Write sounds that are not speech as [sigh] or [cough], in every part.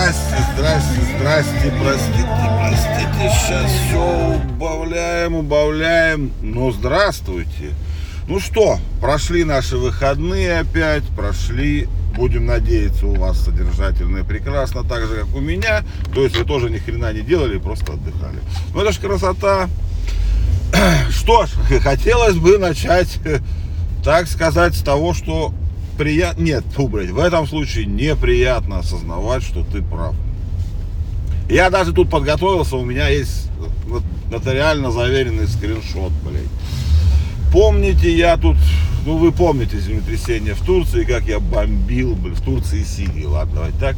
Здрасте, здрасте, здрасте, простите, простите, сейчас все убавляем, убавляем. Ну, здравствуйте. Ну что, прошли наши выходные опять, прошли, будем надеяться, у вас содержательно и прекрасно, так же, как у меня. То есть вы тоже ни хрена не делали, просто отдыхали. Ну, это ж красота. Что ж, [laughs] хотелось бы начать, так сказать, с того, что приятно, нет, фу, блядь, в этом случае неприятно осознавать, что ты прав. Я даже тут подготовился, у меня есть нотариально заверенный скриншот, блядь. Помните, я тут, ну вы помните землетрясение в Турции, как я бомбил, блядь, в Турции и Сирии, ладно, давайте так.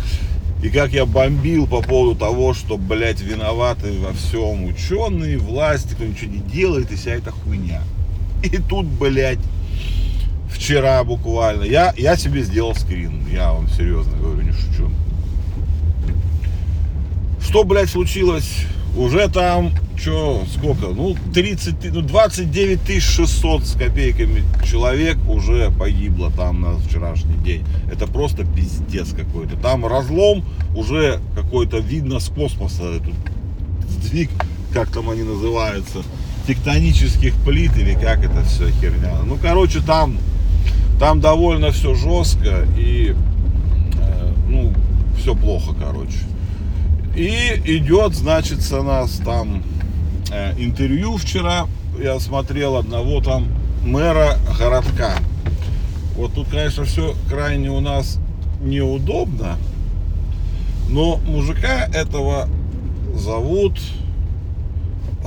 И как я бомбил по поводу того, что, блядь, виноваты во всем ученые, власти, кто ничего не делает, и вся эта хуйня. И тут, блядь, вчера буквально. Я, я себе сделал скрин. Я вам серьезно говорю, не шучу. Что, блядь, случилось? Уже там, что, сколько? Ну, 30, ну, 29 600 с копейками человек уже погибло там на вчерашний день. Это просто пиздец какой-то. Там разлом уже какой-то видно с космоса. Этот сдвиг, как там они называются, тектонических плит или как это все херня. Ну, короче, там там довольно все жестко и, э, ну, все плохо, короче. И идет, значит, у нас там э, интервью вчера, я смотрел одного там мэра городка. Вот тут, конечно, все крайне у нас неудобно, но мужика этого зовут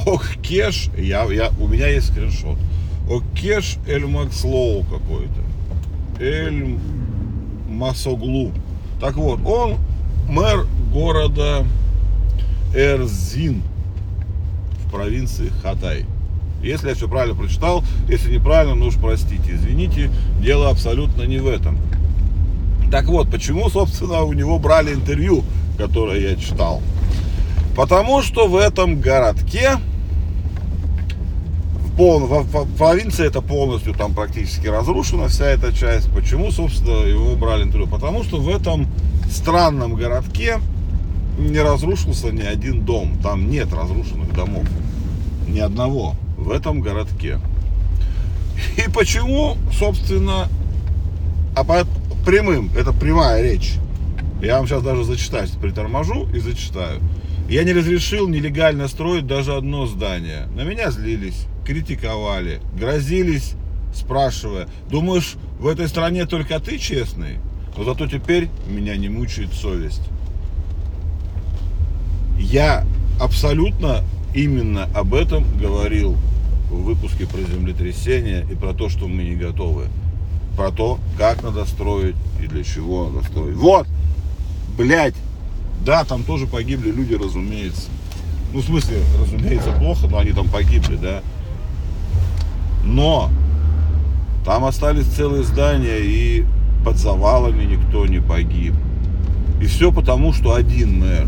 Океш, я, я, у меня есть скриншот. Океш Эльмакслоу какой-то. Эль Масоглу. Так вот, он мэр города Эрзин в провинции Хатай. Если я все правильно прочитал, если неправильно, ну уж простите, извините, дело абсолютно не в этом. Так вот, почему, собственно, у него брали интервью, которое я читал? Потому что в этом городке пол, в, провинция это полностью там практически разрушена, вся эта часть. Почему, собственно, его брали интервью? Потому что в этом странном городке не разрушился ни один дом. Там нет разрушенных домов. Ни одного в этом городке. И почему, собственно, а по прямым, это прямая речь. Я вам сейчас даже зачитаю, приторможу и зачитаю. Я не разрешил нелегально строить даже одно здание. На меня злились критиковали, грозились, спрашивая, думаешь, в этой стране только ты честный? Но зато теперь меня не мучает совесть. Я абсолютно именно об этом говорил в выпуске про землетрясение и про то, что мы не готовы. Про то, как надо строить и для чего надо строить. Вот, блядь, да, там тоже погибли люди, разумеется. Ну, в смысле, разумеется, плохо, но они там погибли, да. Но там остались целые здания, и под завалами никто не погиб. И все потому, что один мэр,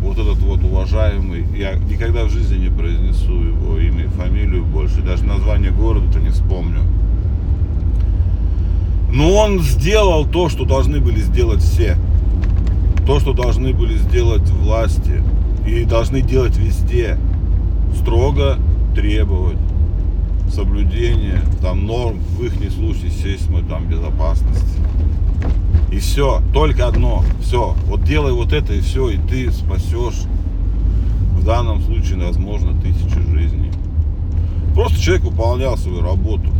вот этот вот уважаемый, я никогда в жизни не произнесу его имя и фамилию больше, даже название города-то не вспомню. Но он сделал то, что должны были сделать все. То, что должны были сделать власти. И должны делать везде. Строго требовать соблюдение там норм, в их случае, естественно, там безопасности. И все, только одно, все, вот делай вот это и все, и ты спасешь в данном случае, возможно, тысячи жизней. Просто человек выполнял свою работу.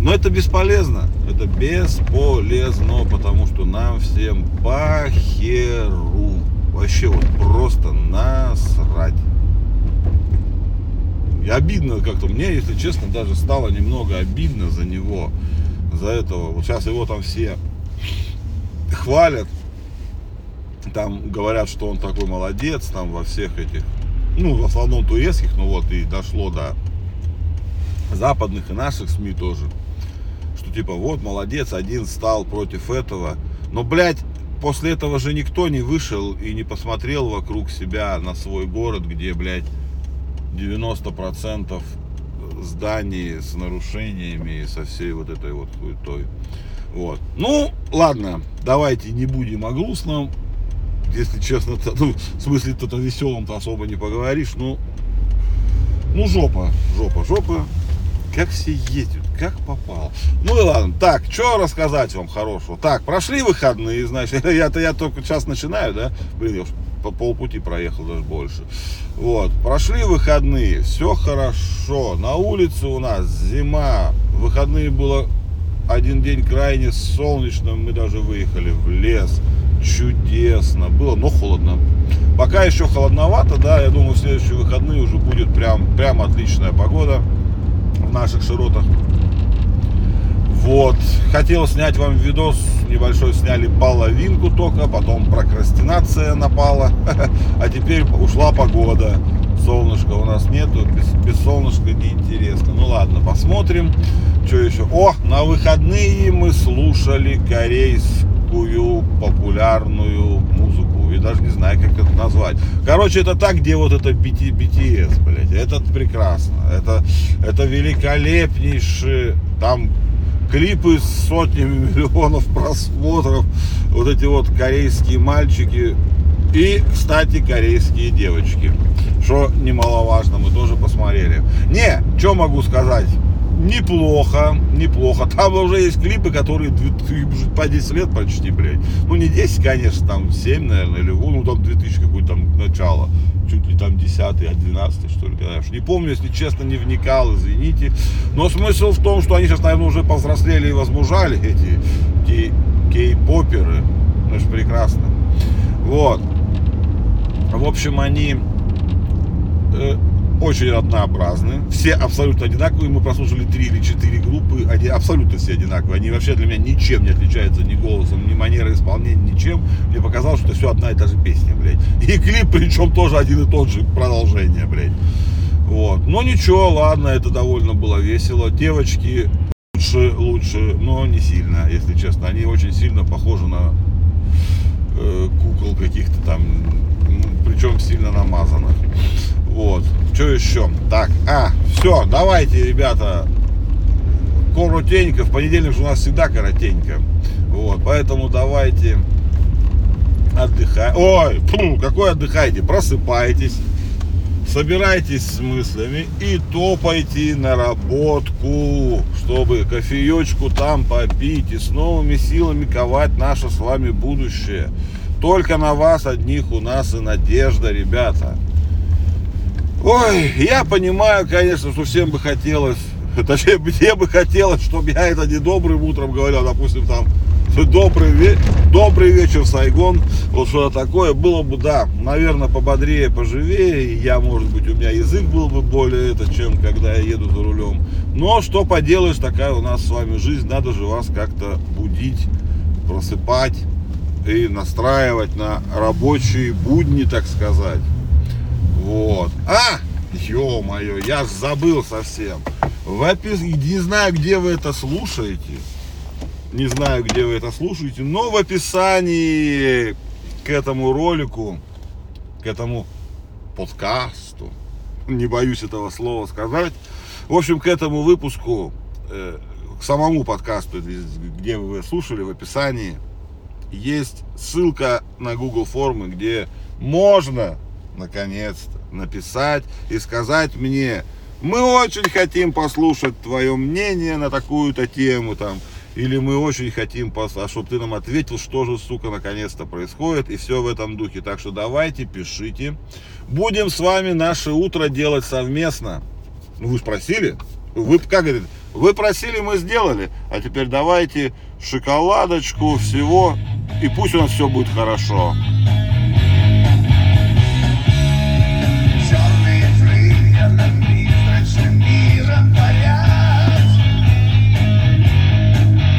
Но это бесполезно, это бесполезно, потому что нам всем похеру. Вообще вот просто насрать. И обидно как-то мне, если честно, даже стало немного обидно за него, за этого. Вот сейчас его там все хвалят, там говорят, что он такой молодец, там во всех этих, ну, в основном турецких, ну вот и дошло до западных и наших СМИ тоже, что типа вот молодец, один стал против этого, но, блядь, после этого же никто не вышел и не посмотрел вокруг себя на свой город, где, блядь, 90% зданий с нарушениями и со всей вот этой вот хуетой. Вот. Ну, ладно, давайте не будем о грустном. если честно, то, ну, в смысле, то о веселом-то особо не поговоришь, ну, ну, жопа, жопа, жопа. Как все ездят, как попало. Ну и ладно. Так, что рассказать вам хорошего? Так, прошли выходные, значит, [laughs] я-то я только сейчас начинаю, да? Блин, я уж по полпути проехал, даже больше. Вот, прошли выходные, все хорошо. На улице у нас зима, выходные было один день крайне солнечным, мы даже выехали в лес. Чудесно, было, но холодно. Пока еще холодновато, да, я думаю, в следующие выходные уже будет прям, прям отличная погода в наших широтах. Вот, хотел снять вам видос небольшой, сняли половинку только, потом прокрастинация напала, [laughs] а теперь ушла погода. Солнышка у нас нету, без, без солнышка неинтересно. Ну ладно, посмотрим, что еще. О, на выходные мы слушали корейскую популярную музыку. И даже не знаю, как это назвать. Короче, это так, где вот это BT, BTS, блядь. Это прекрасно. Это, это великолепнейшие там клипы с сотнями миллионов просмотров, вот эти вот корейские мальчики и, кстати, корейские девочки, что немаловажно, мы тоже посмотрели. Не, что могу сказать, неплохо, неплохо. Там уже есть клипы, которые по 10 лет почти, блядь. Ну, не 10, конечно, там 7, наверное, или, ну, там 2000 какое-то там начало. Чуть ли там 10, а 12, что ли. Я не помню, если честно, не вникал, извините. Но смысл в том, что они сейчас, наверное, уже повзрослели и возмужали, эти кей-поперы. Это же прекрасно. Вот. В общем, они э, очень однообразны. Все абсолютно одинаковые. Мы прослушали три или четыре группы. Они абсолютно все одинаковые. Они вообще для меня ничем не отличаются ни голосом, ни манерой исполнения, ничем. Мне показалось, что все одна и та же песня, блядь. И клип, причем тоже один и тот же продолжение, блядь. Вот. Но ничего, ладно, это довольно было весело. Девочки лучше, лучше, но не сильно, если честно. Они очень сильно похожи на э, кукол каких-то там, причем сильно намазанных. Вот. Что еще? Так, а, все, давайте, ребята, коротенько. В понедельник же у нас всегда коротенько. Вот, поэтому давайте отдыхай. Ой, фу, какой отдыхайте? Просыпайтесь, собирайтесь с мыслями и топайте на работку, чтобы кофеечку там попить и с новыми силами ковать наше с вами будущее. Только на вас одних у нас и надежда, ребята. Ой, я понимаю, конечно, что всем бы хотелось, [laughs] точнее, мне бы хотелось, чтобы я это не добрым утром говорил, допустим, там, добрый, добрый вечер, Сайгон, вот что-то такое, было бы, да, наверное, пободрее, поживее, я, может быть, у меня язык был бы более это, чем когда я еду за рулем. Но что поделаешь, такая у нас с вами жизнь, надо же вас как-то будить, просыпать и настраивать на рабочие будни, так сказать. Вот. А! Ё-моё, я забыл совсем. В опис... Не знаю, где вы это слушаете. Не знаю, где вы это слушаете, но в описании к этому ролику, к этому подкасту, не боюсь этого слова сказать, в общем, к этому выпуску, э, к самому подкасту, где вы слушали, в описании, есть ссылка на Google формы, где можно наконец-то, написать и сказать мне, мы очень хотим послушать твое мнение на такую-то тему там, или мы очень хотим, а чтобы ты нам ответил, что же, сука, наконец-то происходит, и все в этом духе. Так что давайте, пишите. Будем с вами наше утро делать совместно. Ну, вы спросили? Вы, как говорит, вы просили, мы сделали. А теперь давайте шоколадочку, всего, и пусть у нас все будет хорошо.